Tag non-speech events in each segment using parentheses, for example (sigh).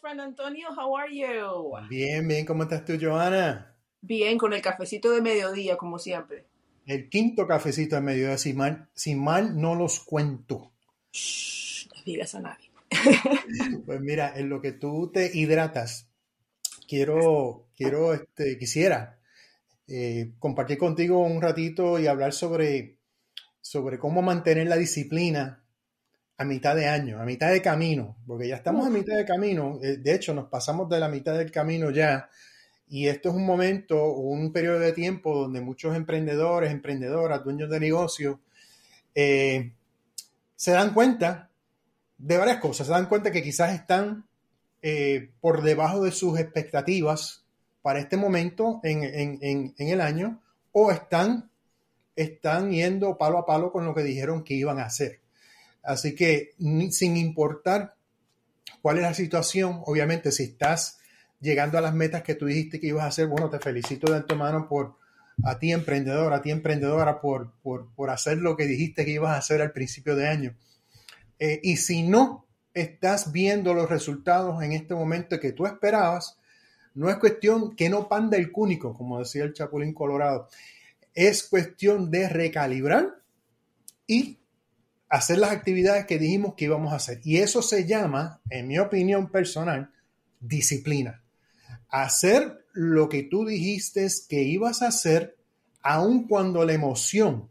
friend Antonio. How are you? Bien, bien. ¿Cómo estás tú, Joana? Bien, con el cafecito de mediodía, como siempre. El quinto cafecito de mediodía, sin mal, mal no los cuento. Shh, no digas a nadie. (laughs) Pues mira, en lo que tú te hidratas, quiero, quiero, este, quisiera eh, compartir contigo un ratito y hablar sobre, sobre cómo mantener la disciplina a mitad de año, a mitad de camino, porque ya estamos a mitad de camino, eh, de hecho nos pasamos de la mitad del camino ya, y esto es un momento, un periodo de tiempo donde muchos emprendedores, emprendedoras, dueños de negocios, eh, se dan cuenta de varias cosas, se dan cuenta que quizás están eh, por debajo de sus expectativas para este momento en, en, en, en el año, o están, están yendo palo a palo con lo que dijeron que iban a hacer. Así que sin importar cuál es la situación, obviamente si estás llegando a las metas que tú dijiste que ibas a hacer, bueno, te felicito de antemano por a ti emprendedor, a ti emprendedora por, por, por hacer lo que dijiste que ibas a hacer al principio de año. Eh, y si no estás viendo los resultados en este momento que tú esperabas, no es cuestión que no panda el cúnico, como decía el Chapulín Colorado, es cuestión de recalibrar y hacer las actividades que dijimos que íbamos a hacer. Y eso se llama, en mi opinión personal, disciplina. Hacer lo que tú dijiste que ibas a hacer, aun cuando la emoción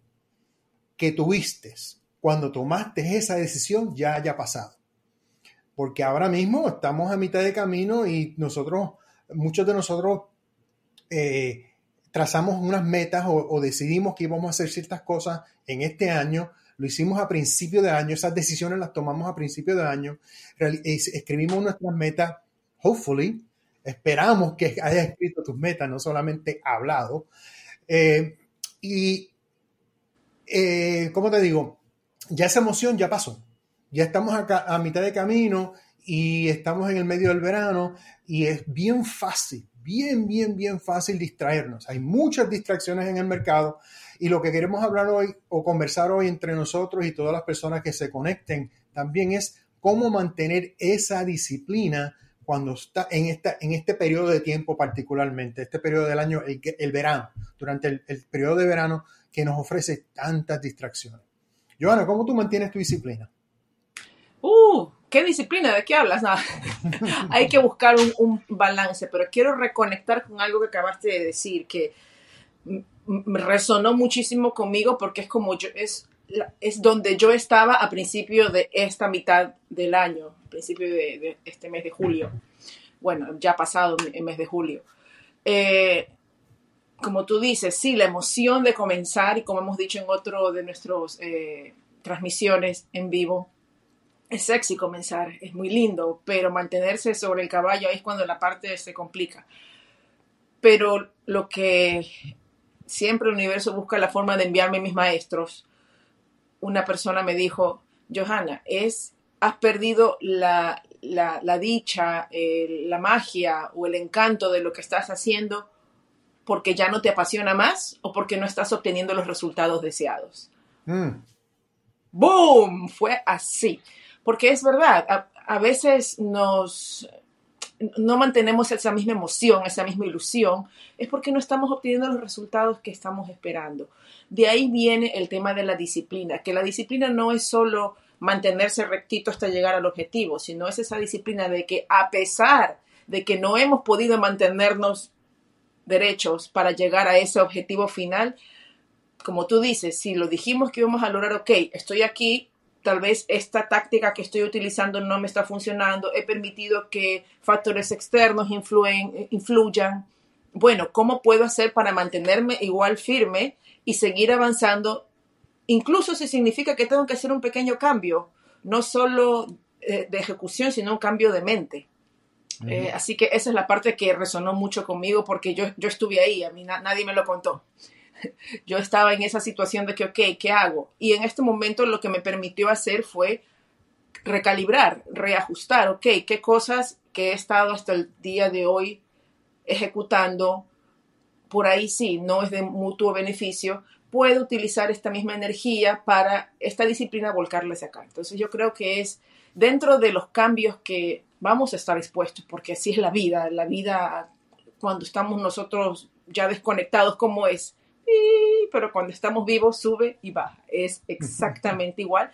que tuviste cuando tomaste esa decisión ya haya pasado. Porque ahora mismo estamos a mitad de camino y nosotros, muchos de nosotros, eh, trazamos unas metas o, o decidimos que íbamos a hacer ciertas cosas en este año lo hicimos a principio de año, esas decisiones las tomamos a principio de año, escribimos nuestras metas, hopefully, esperamos que hayas escrito tus metas, no solamente hablado. Eh, y, eh, ¿cómo te digo? Ya esa emoción ya pasó, ya estamos acá a mitad de camino y estamos en el medio del verano y es bien fácil, bien, bien, bien fácil distraernos. Hay muchas distracciones en el mercado y lo que queremos hablar hoy o conversar hoy entre nosotros y todas las personas que se conecten también es cómo mantener esa disciplina cuando está en, esta, en este periodo de tiempo particularmente, este periodo del año, el, verano, durante el, el, periodo de verano que nos ofrece tantas distracciones. Joana, ¿cómo tú mantienes tu disciplina? Uh, ¿qué disciplina? ¿De qué hablas? (laughs) Hay que buscar un, un, balance, pero quiero reconectar con algo que acabaste de decir, que resonó muchísimo conmigo porque es como yo, es, es donde yo estaba a principio de esta mitad del año, a principio de, de este mes de julio. Bueno, ya pasado el mes de julio. Eh, como tú dices, sí, la emoción de comenzar y como hemos dicho en otro de nuestras eh, transmisiones en vivo, es sexy comenzar, es muy lindo, pero mantenerse sobre el caballo ahí es cuando la parte se complica. Pero lo que siempre el universo busca la forma de enviarme mis maestros. Una persona me dijo, Johanna, es, has perdido la, la, la dicha, eh, la magia o el encanto de lo que estás haciendo porque ya no te apasiona más o porque no estás obteniendo los resultados deseados. Mm. ¡Boom! Fue así. Porque es verdad, a, a veces nos, no mantenemos esa misma emoción, esa misma ilusión, es porque no estamos obteniendo los resultados que estamos esperando. De ahí viene el tema de la disciplina, que la disciplina no es solo mantenerse rectito hasta llegar al objetivo, sino es esa disciplina de que a pesar de que no hemos podido mantenernos derechos para llegar a ese objetivo final, como tú dices, si lo dijimos que íbamos a lograr, ok, estoy aquí, tal vez esta táctica que estoy utilizando no me está funcionando, he permitido que factores externos influyen, influyan. Bueno, ¿cómo puedo hacer para mantenerme igual firme y seguir avanzando? Incluso si significa que tengo que hacer un pequeño cambio, no solo de, de ejecución, sino un cambio de mente. Uh -huh. eh, así que esa es la parte que resonó mucho conmigo porque yo, yo estuve ahí, a mí na nadie me lo contó (laughs) yo estaba en esa situación de que, ok, ¿qué hago? Y en este momento lo que me permitió hacer fue recalibrar, reajustar, ok, qué cosas que he estado hasta el día de hoy ejecutando, por ahí sí, no es de mutuo beneficio, puedo utilizar esta misma energía para esta disciplina volcarla hacia acá. Entonces yo creo que es dentro de los cambios que vamos a estar expuestos, porque así es la vida, la vida cuando estamos nosotros ya desconectados como es, pero cuando estamos vivos sube y baja, es exactamente igual.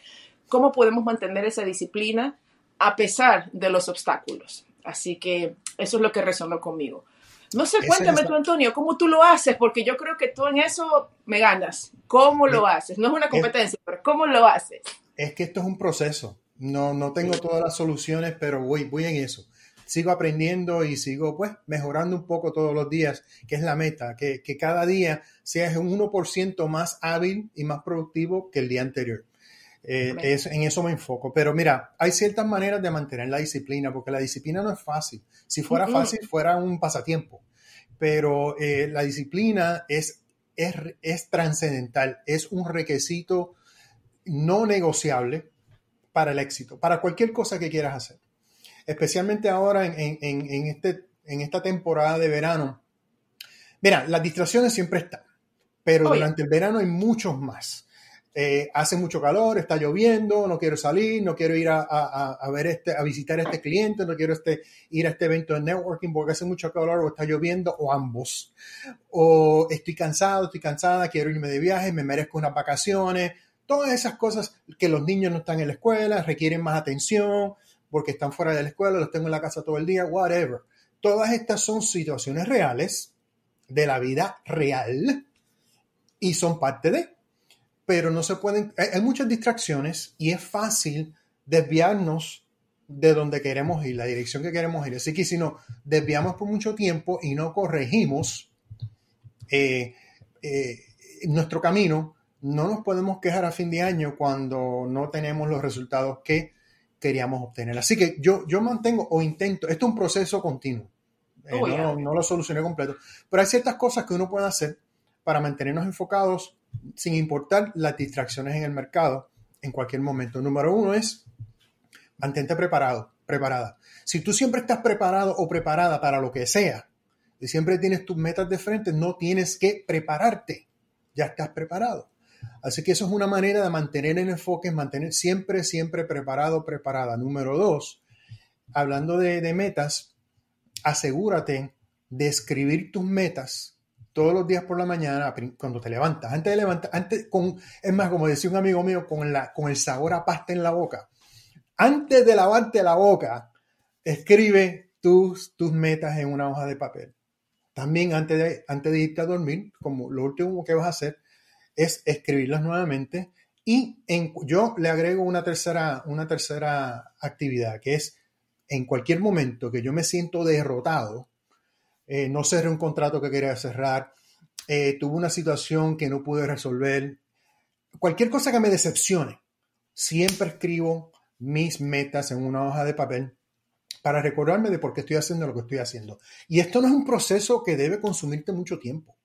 ¿Cómo podemos mantener esa disciplina a pesar de los obstáculos? Así que eso es lo que resonó conmigo. No sé, cuéntame tú, Antonio, cómo tú lo haces, porque yo creo que tú en eso me ganas. ¿Cómo lo haces? No es una competencia, pero ¿cómo lo haces? Es que esto es un proceso. No, no tengo todas las soluciones, pero voy, voy en eso. Sigo aprendiendo y sigo pues mejorando un poco todos los días, que es la meta, que, que cada día seas un 1% más hábil y más productivo que el día anterior. Eh, es, en eso me enfoco. Pero mira, hay ciertas maneras de mantener la disciplina, porque la disciplina no es fácil. Si fuera fácil, fuera un pasatiempo. Pero eh, la disciplina es, es, es trascendental, es un requisito no negociable para el éxito, para cualquier cosa que quieras hacer. Especialmente ahora en, en, en, este, en esta temporada de verano. Mira, las distracciones siempre están, pero durante el verano hay muchos más. Eh, hace mucho calor, está lloviendo, no quiero salir, no quiero ir a, a, ver este, a visitar a este cliente, no quiero este, ir a este evento de networking porque hace mucho calor o está lloviendo o ambos. O estoy cansado, estoy cansada, quiero irme de viaje, me merezco unas vacaciones. Todas esas cosas que los niños no están en la escuela, requieren más atención porque están fuera de la escuela, los tengo en la casa todo el día, whatever. Todas estas son situaciones reales de la vida real y son parte de pero no se pueden, hay, muchas distracciones y es fácil desviarnos de donde queremos ir, la dirección que queremos ir. Así que si nos desviamos por mucho tiempo y no corregimos eh, eh, nuestro camino, no nos podemos quejar a fin de año cuando no tenemos los resultados que queríamos obtener. Así que yo, yo mantengo o intento, esto es un proceso continuo, eh, oh, no, no, lo solucioné completo, pero hay ciertas cosas que uno puede hacer para mantenernos enfocados sin importar las distracciones en el mercado en cualquier momento. Número uno es mantente preparado, preparada. Si tú siempre estás preparado o preparada para lo que sea y siempre tienes tus metas de frente, no tienes que prepararte, ya estás preparado. Así que eso es una manera de mantener el enfoque, mantener siempre, siempre preparado, preparada. Número dos, hablando de, metas, asegúrate de escribir tus metas todos los días por la mañana, cuando te levantas, antes de levantar, antes con, es más, como decía un amigo mío, con, la, con el sabor a pasta en la boca. Antes de lavarte la boca, escribe tus, tus metas en una hoja de papel. También antes antes de irte a dormir, como lo último que vas a hacer es escribirlas nuevamente. Y en, yo le agrego una tercera, una tercera actividad, que es en cualquier momento que yo me siento derrotado, eh, no cerré un contrato que quería cerrar, eh, tuve una situación que no pude resolver, cualquier cosa que me decepcione, siempre escribo mis metas en una hoja de papel para recordarme de por qué estoy haciendo lo que estoy haciendo. Y esto no es un proceso que debe consumirte mucho tiempo.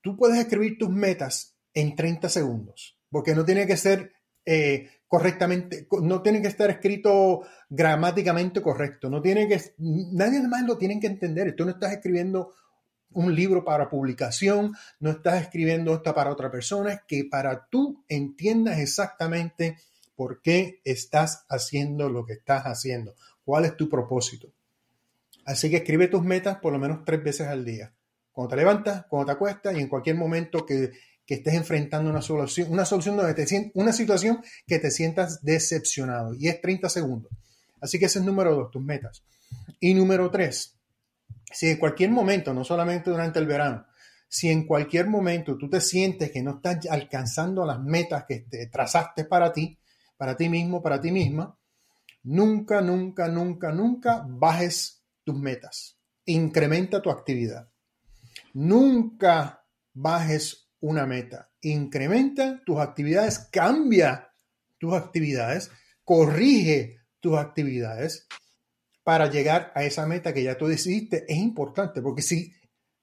Tú puedes escribir tus metas en 30 segundos, porque no tiene que ser eh, correctamente, no tiene que estar escrito gramáticamente correcto, no tiene que, nadie más lo tiene que entender. Tú no estás escribiendo un libro para publicación, no estás escribiendo esto para otra persona, es que para tú entiendas exactamente por qué estás haciendo lo que estás haciendo, cuál es tu propósito. Así que escribe tus metas por lo menos tres veces al día. Cuando te levantas, cuando te acuestas y en cualquier momento que que estés enfrentando una solución, una solución donde te una situación que te sientas decepcionado y es 30 segundos. Así que ese es número dos, tus metas. Y número tres, si en cualquier momento, no solamente durante el verano, si en cualquier momento tú te sientes que no estás alcanzando las metas que te trazaste para ti, para ti mismo, para ti misma, nunca, nunca, nunca, nunca bajes tus metas. Incrementa tu actividad. Nunca bajes una meta. Incrementa tus actividades, cambia tus actividades, corrige tus actividades para llegar a esa meta que ya tú decidiste. Es importante porque si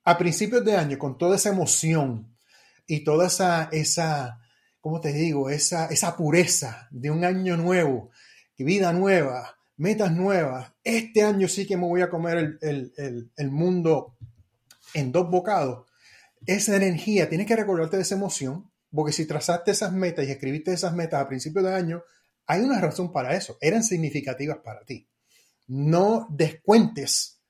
a principios de año, con toda esa emoción y toda esa, esa ¿cómo te digo? Esa, esa pureza de un año nuevo, vida nueva, metas nuevas. Este año sí que me voy a comer el, el mundo en dos bocados esa energía, tienes que recordarte de esa emoción, porque si trazaste esas metas y escribiste esas metas a principios de año, hay una razón para eso, eran significativas para ti. no descuentes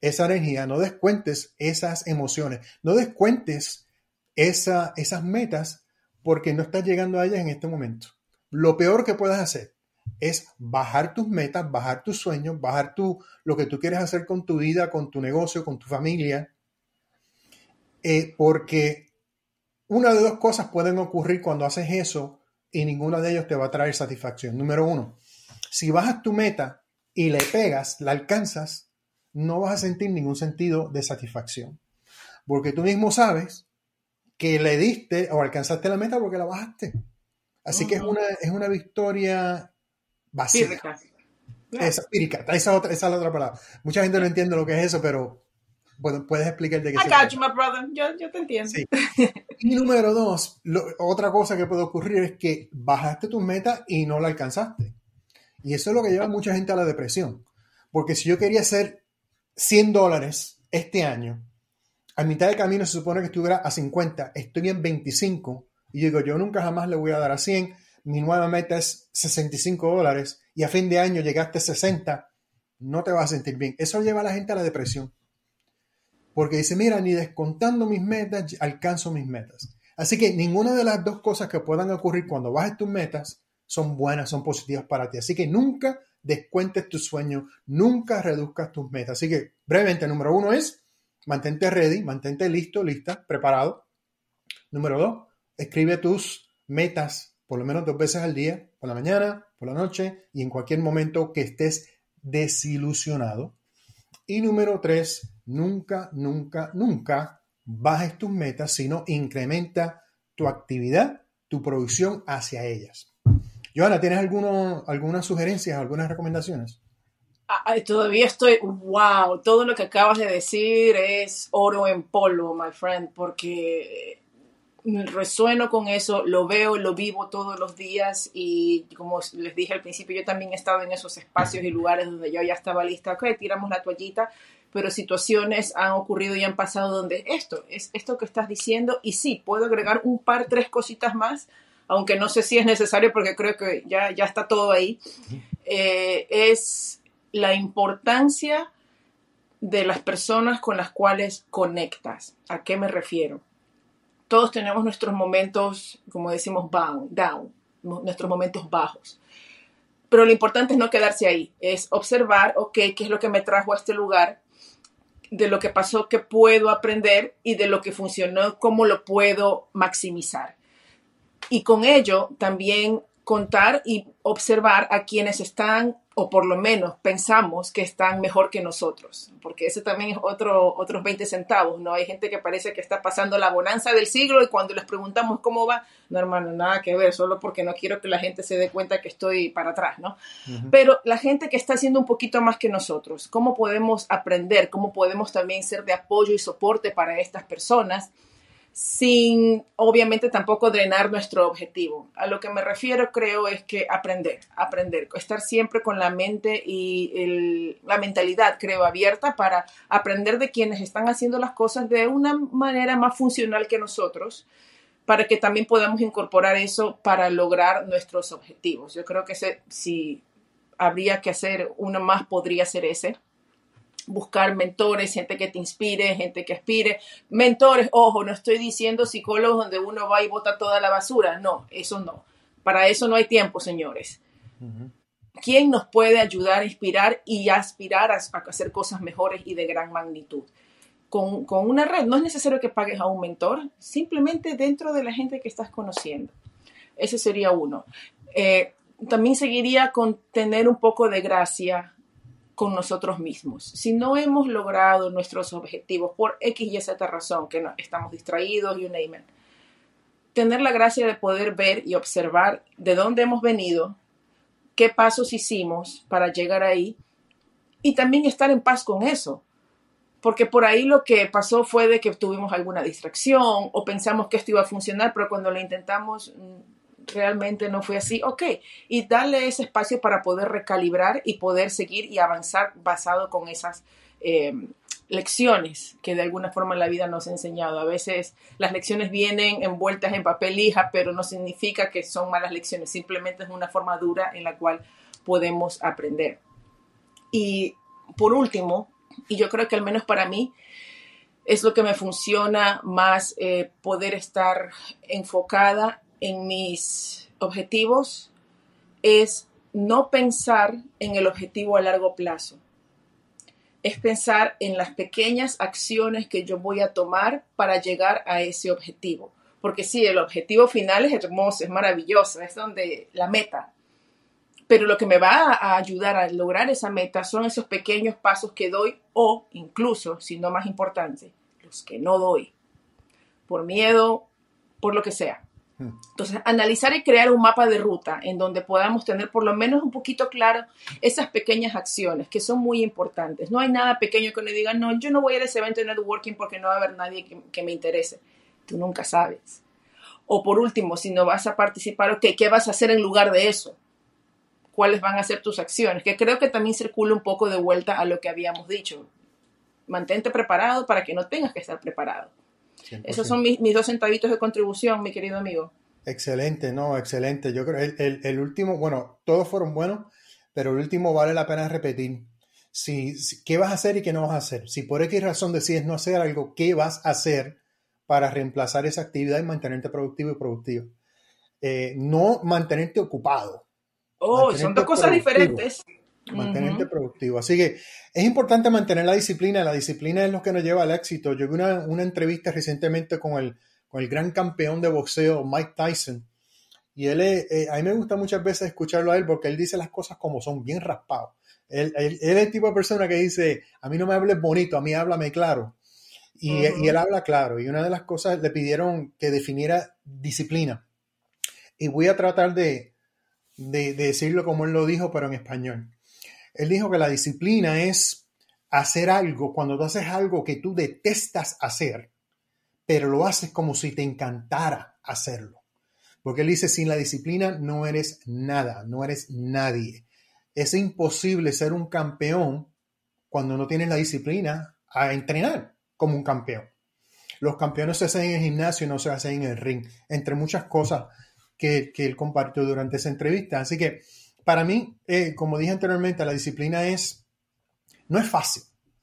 esa energía, no descuentes esas emociones, no descuentes esa, esas metas porque no estás llegando a ellas en este momento. Lo peor que puedes hacer es bajar tus metas, bajar tus sueños, bajar tu, lo que tú quieres hacer con tu vida, con tu negocio, con tu familia, eh, porque una de dos cosas pueden ocurrir cuando haces eso y ninguna de ellos te va a traer satisfacción. Número uno, si bajas tu meta y le pegas, la alcanzas, no vas a sentir ningún sentido de satisfacción. Porque tú mismo sabes que le diste o alcanzaste la meta porque la bajaste. Así que es una, es una victoria vacía. Esa, esa, esa es la otra palabra. Mucha gente no entiende lo que es eso, pero bueno, puedes explicar de qué I got you, my brother. Yo, yo te entiendo. Sí. (laughs) Y número dos, otra cosa que puede ocurrir es que bajaste tu meta y no la alcanzaste. Y eso es lo que lleva a mucha gente a la depresión. Porque si yo quería hacer 100 dólares este año, a mitad de camino se supone que estuviera a 50, estoy en 25, y digo, yo nunca jamás le voy a dar a 100, mi nueva meta es 65 dólares, y a fin de año llegaste a 60, no te vas a sentir bien. Eso lleva a la gente a la depresión. Porque dice, mira, ni descontando mis metas, alcanzo mis metas. Así que ninguna de las dos cosas que puedan ocurrir cuando bajes tus metas son buenas, son positivas para ti. Así que nunca descuentes tus sueños, nunca reduzcas tus metas. Así que brevemente, número uno es mantente ready, mantente listo, lista, preparado. Número dos, escribe tus metas por lo menos dos veces al día, por la mañana, por la noche y en cualquier momento que estés desilusionado. Y número tres, nunca, nunca, nunca bajes tus metas, sino incrementa tu actividad, tu producción hacia ellas. Joana, ¿tienes alguno, algunas sugerencias, algunas recomendaciones? todavía estoy, wow, todo lo que acabas de decir es oro en polvo, my friend, porque resueno con eso, lo veo, lo vivo todos los días y como les dije al principio, yo también he estado en esos espacios y lugares donde yo ya estaba lista, ok, tiramos la toallita, pero situaciones han ocurrido y han pasado donde esto, es esto que estás diciendo y sí, puedo agregar un par, tres cositas más, aunque no sé si es necesario porque creo que ya, ya está todo ahí, eh, es la importancia de las personas con las cuales conectas. ¿A qué me refiero? Todos tenemos nuestros momentos, como decimos, down, down nuestros momentos bajos. Pero lo importante es no quedarse ahí, es observar, ok, qué es lo que me trajo a este lugar, de lo que pasó, qué puedo aprender y de lo que funcionó, cómo lo puedo maximizar. Y con ello también contar y observar a quienes están o por lo menos pensamos que están mejor que nosotros, porque ese también es otro, otros 20 centavos, ¿no? Hay gente que parece que está pasando la bonanza del siglo y cuando les preguntamos cómo va, no hermano, nada que ver, solo porque no quiero que la gente se dé cuenta que estoy para atrás, ¿no? Pero la gente que está haciendo un poquito más que nosotros, ¿cómo podemos aprender? ¿Cómo podemos también ser de apoyo y soporte para estas personas? Sin obviamente tampoco drenar nuestro objetivo. A lo que me refiero creo es que aprender, aprender, estar siempre con la mente y la mentalidad creo abierta para aprender de quienes están haciendo las cosas de una manera más funcional que nosotros para que también podamos incorporar eso para lograr nuestros objetivos. Yo creo que si habría que hacer uno más, podría ser ese buscar mentores, gente que te inspire, gente que aspire. Mentores, ojo, no estoy diciendo psicólogos donde uno va y bota toda la basura. No, eso no. Para eso no hay tiempo, señores. ¿Quién nos puede ayudar a inspirar y aspirar a, hacer cosas mejores y de gran magnitud? Con, una red, no es necesario que pagues a un mentor, simplemente dentro de la gente que estás conociendo. Ese sería uno. Eh, también seguiría con tener un poco de gracia, con nosotros mismos. Si no hemos logrado nuestros objetivos por X y Z razón, que no, estamos distraídos, you name it, tener la gracia de poder ver y observar de dónde hemos venido, qué pasos hicimos para llegar ahí y también estar en paz con eso. Porque por ahí lo que pasó fue de que tuvimos alguna distracción o pensamos que esto iba a funcionar, pero cuando lo intentamos realmente no fue así, ok, y darle ese espacio para poder recalibrar y poder seguir y avanzar basado con esas eh, lecciones que de alguna forma la vida nos ha enseñado. A veces las lecciones vienen envueltas en papel lija, pero no significa que son malas lecciones, simplemente es una forma dura en la cual podemos aprender. Y por último, y yo creo que al menos para mí, es lo que me funciona más eh, poder estar enfocada en mis objetivos, es no pensar en el objetivo a largo plazo. Es pensar en las pequeñas acciones que yo voy a tomar para llegar a ese objetivo. Porque sí, el objetivo final es hermoso, es maravilloso, es donde la meta. Pero lo que me va a ayudar a lograr esa meta son esos pequeños pasos que doy o incluso, si no más importante, los que no doy. Por miedo, por lo que sea. Entonces, analizar y crear un mapa de ruta en donde podamos tener por lo menos un poquito claro esas pequeñas acciones que son muy importantes. No hay nada pequeño que uno diga, no, yo no voy a ese evento de networking porque no va a haber nadie que, me interese. Tú nunca sabes. O por último, si no vas a participar, ¿qué vas a hacer en lugar de eso? ¿Cuáles van a ser tus acciones? Que creo que también circula un poco de vuelta a lo que habíamos dicho. Mantente preparado para que no tengas que estar preparado. Esos son mis, dos centavitos de contribución, mi querido amigo. Excelente, no, excelente. Yo creo el, el, último, bueno, todos fueron buenos, pero el último vale la pena repetir. Si, ¿Qué vas a hacer y qué no vas a hacer? Si por X razón decides no hacer algo, ¿qué vas a hacer para reemplazar esa actividad y mantenerte productivo y productivo. Eh, no mantenerte ocupado. Oh, son dos cosas diferentes. Mantenerte productivo. Así que es importante mantener la disciplina. La disciplina es lo que nos lleva al éxito. Yo vi una, una entrevista recientemente con el, con el gran campeón de boxeo, Mike Tyson. Y él, eh, a mí me gusta muchas veces escucharlo a él porque él dice las cosas como son, bien raspado. Él, él, él, es el tipo de persona que dice, a mí no me hables bonito, a mí háblame claro. Y, él habla claro, y una de las cosas le pidieron que definiera disciplina. Y voy a tratar de, decirlo como él lo dijo, pero en español. Él dijo que la disciplina es hacer algo, cuando tú haces algo que tú detestas hacer, pero lo haces como si te encantara hacerlo. Porque él dice, sin la disciplina no eres nada, no eres nadie. Es imposible ser un campeón cuando no tienes la disciplina a entrenar como un campeón. Los campeones se hacen en el gimnasio no se hacen en el ring, entre muchas cosas que, él compartió durante esa entrevista. Así que para mí, eh, como dije anteriormente, la disciplina es, no es fácil,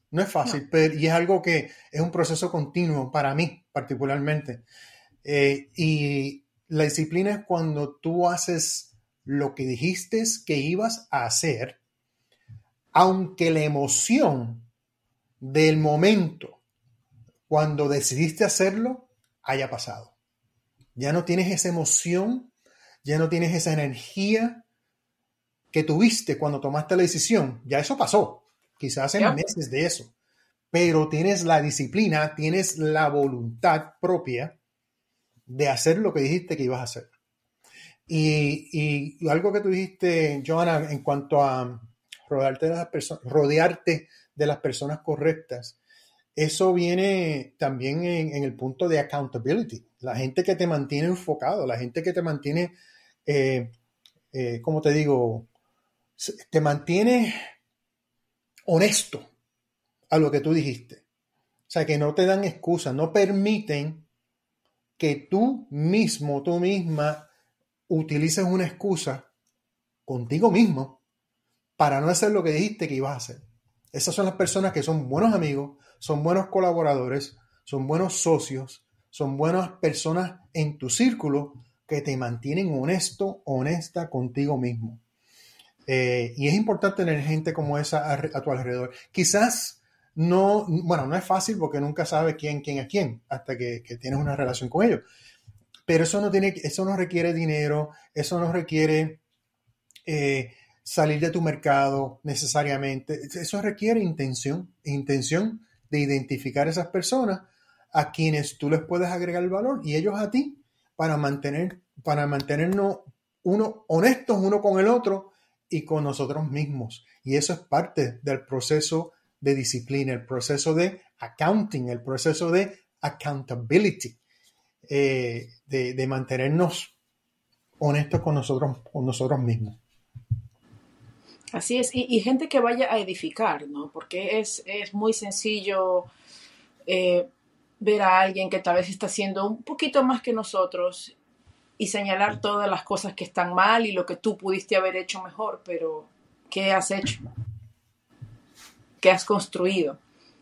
no es fácil, pero, y es algo que es un proceso continuo para mí particularmente. Eh, y la disciplina es cuando tú haces lo que dijiste que ibas a hacer, aunque la emoción del momento cuando decidiste hacerlo, haya pasado. Ya no tienes esa emoción, ya no tienes esa energía que tuviste cuando tomaste la decisión. Ya eso pasó. Quizás en meses de eso. Pero tienes la disciplina, tienes la voluntad propia de hacer lo que dijiste que ibas a hacer. Y, algo que tú dijiste, Joana, en cuanto a rodearte de las personas, rodearte de las personas correctas, eso viene también en, el punto de accountability. La gente que te mantiene enfocado, la gente que te mantiene, eh, eh, como te digo, te mantiene honesto a lo que tú dijiste. O sea, que no te dan excusas, no permiten que tú mismo, tú misma, utilices una excusa contigo mismo para no hacer lo que dijiste que ibas a hacer. Esas son las personas que son buenos amigos, son buenos colaboradores, son buenos socios, son buenas personas en tu círculo que te mantienen honesto, honesta contigo mismo. Eh, y es importante tener gente como esa a, tu alrededor. Quizás no, bueno, no es fácil porque nunca sabes quién, quién es quién hasta que, tienes una relación con ellos. Pero eso no, tiene, eso no requiere dinero, eso no requiere eh, salir de tu mercado necesariamente. Eso requiere intención, intención de identificar esas personas a quienes tú les puedes agregar valor y ellos a ti para mantener para mantenernos uno honestos uno con el otro y con nosotros mismos. Y eso es parte del proceso de disciplina, el proceso de accounting, el proceso de accountability, eh, de, de, mantenernos honestos con nosotros, con nosotros mismos. Así es, y, gente que vaya a edificar, ¿no? Porque es, muy sencillo eh, ver a alguien que tal vez está haciendo un poquito más que nosotros y señalar todas las cosas que están mal y lo que tú pudiste haber hecho mejor, pero ¿qué has hecho? que has construido.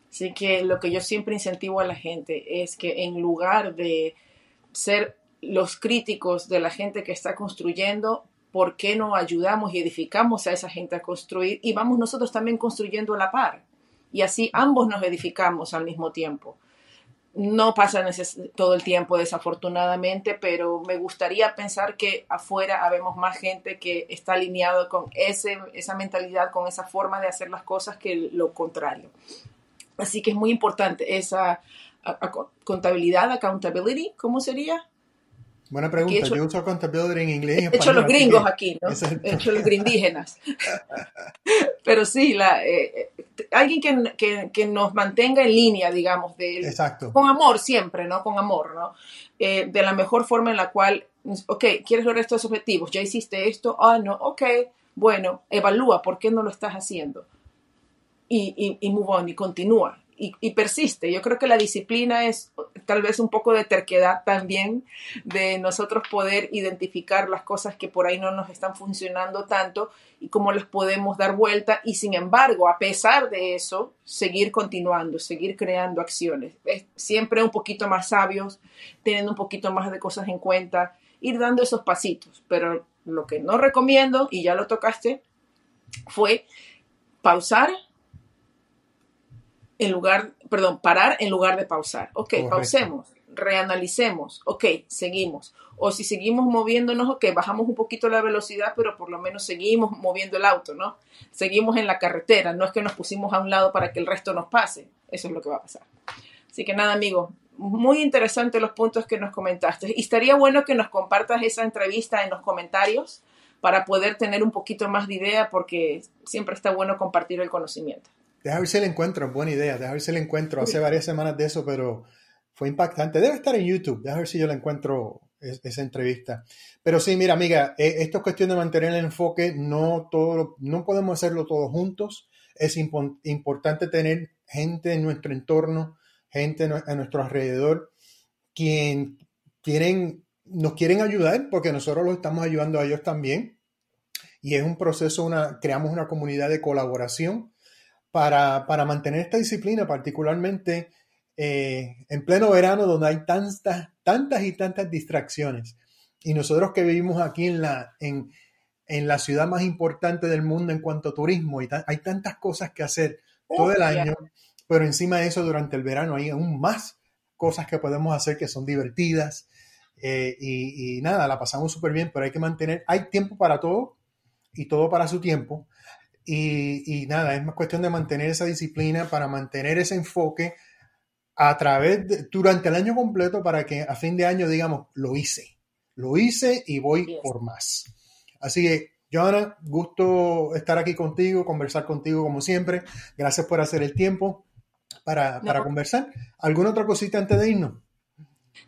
Así que lo que yo siempre incentivo a la gente es que en lugar de ser los críticos de la gente que está construyendo, ¿por qué no ayudamos y edificamos a esa gente a construir y vamos nosotros también construyendo a la par? Y así ambos nos edificamos al mismo tiempo. No pasa todo el tiempo, desafortunadamente, pero me gustaría pensar que afuera habemos más gente que está alineado con ese, esa mentalidad, con esa forma de hacer las cosas que lo contrario. Así que es muy importante esa contabilidad, accountability, ¿cómo sería? Buena pregunta. Yo uso accountability en inglés. He hecho los gringos aquí, ¿no? He hecho los grindígenas. (laughs) Pero sí, la, eh, eh, alguien que, que, que, nos mantenga en línea, digamos, de, Exacto. con amor siempre, ¿no? Con amor, ¿no? Eh, de la mejor forma en la cual, ok, ¿quieres lograr estos objetivos? ¿Ya hiciste esto? Ah, no, ok, bueno, evalúa por qué no lo estás haciendo. Y, y, y move on, y continúa y, persiste. Yo creo que la disciplina es tal vez un poco de terquedad también, de nosotros poder identificar las cosas que por ahí no nos están funcionando tanto y cómo les podemos dar vuelta y sin embargo, a pesar de eso, seguir continuando, seguir creando acciones. Es siempre un poquito más sabios, teniendo un poquito más de cosas en cuenta, ir dando esos pasitos. Pero lo que no recomiendo, y ya lo tocaste, fue pausar en lugar, perdón, parar en lugar de pausar. Ok, pausemos, reanalicemos, ok, seguimos. O si seguimos moviéndonos, ok, bajamos un poquito la velocidad, pero por lo menos seguimos moviendo el auto, ¿no? Seguimos en la carretera, no es que nos pusimos a un lado para que el resto nos pase. Eso es lo que va a pasar. Así que nada, amigos, muy interesante los puntos que nos comentaste. Y estaría bueno que nos compartas esa entrevista en los comentarios para poder tener un poquito más de idea, porque siempre está bueno compartir el conocimiento. Deja ver si le encuentro, buena idea. Deja ver si le encuentro. Hace varias semanas de eso, pero fue impactante. Debe estar en YouTube. Deja ver si yo le encuentro esa entrevista. Pero sí, mira, amiga, eh, esto es cuestión de mantener el enfoque. No, todo, no podemos hacerlo todos juntos. Es importante tener gente en nuestro entorno, gente a nuestro alrededor, quien quieren, nos quieren ayudar, porque nosotros los estamos ayudando a ellos también. Y es un proceso, una, creamos una comunidad de colaboración para, para mantener esta disciplina, particularmente eh, en pleno verano donde hay tantas, tantas y tantas distracciones. Y nosotros que vivimos aquí en la, en, en la ciudad más importante del mundo en cuanto a turismo, y hay tantas cosas que hacer todo el año, pero encima de eso durante el verano hay aún más cosas que podemos hacer que son divertidas. Eh, y, y, nada, la pasamos súper bien, pero hay que mantener, hay tiempo para todo y todo para su tiempo. Y, nada, es más cuestión de mantener esa disciplina para mantener ese enfoque a través de, durante el año completo para que a fin de año digamos, lo hice, lo hice y voy por más. Así que, Joana, gusto estar aquí contigo, conversar contigo como siempre. Gracias por hacer el tiempo para, para conversar. ¿Alguna otra cosita antes de irnos?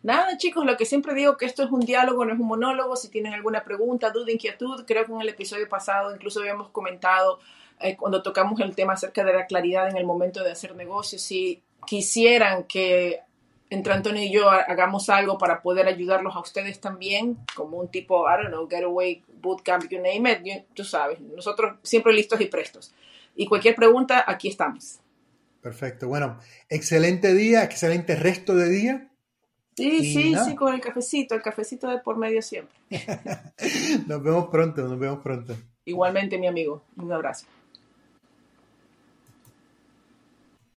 Nada, chicos, lo que siempre digo que esto es un diálogo, no es un monólogo. Si tienen alguna pregunta, duda, inquietud, creo que en el episodio pasado incluso habíamos comentado eh, cuando tocamos el tema acerca de la claridad en el momento de hacer negocios. Si quisieran que entre Antonio y yo hagamos algo para poder ayudarlos a ustedes también, como un tipo, I don't know, getaway, bootcamp, you name it, tú sabes, nosotros siempre listos y prestos. Y cualquier pregunta, aquí estamos. Perfecto. Bueno, excelente día, excelente resto de día. Sí, sí, sí, con el cafecito, el cafecito de por medio siempre. (laughs) nos vemos pronto, nos vemos pronto. Igualmente, mi amigo. Un abrazo.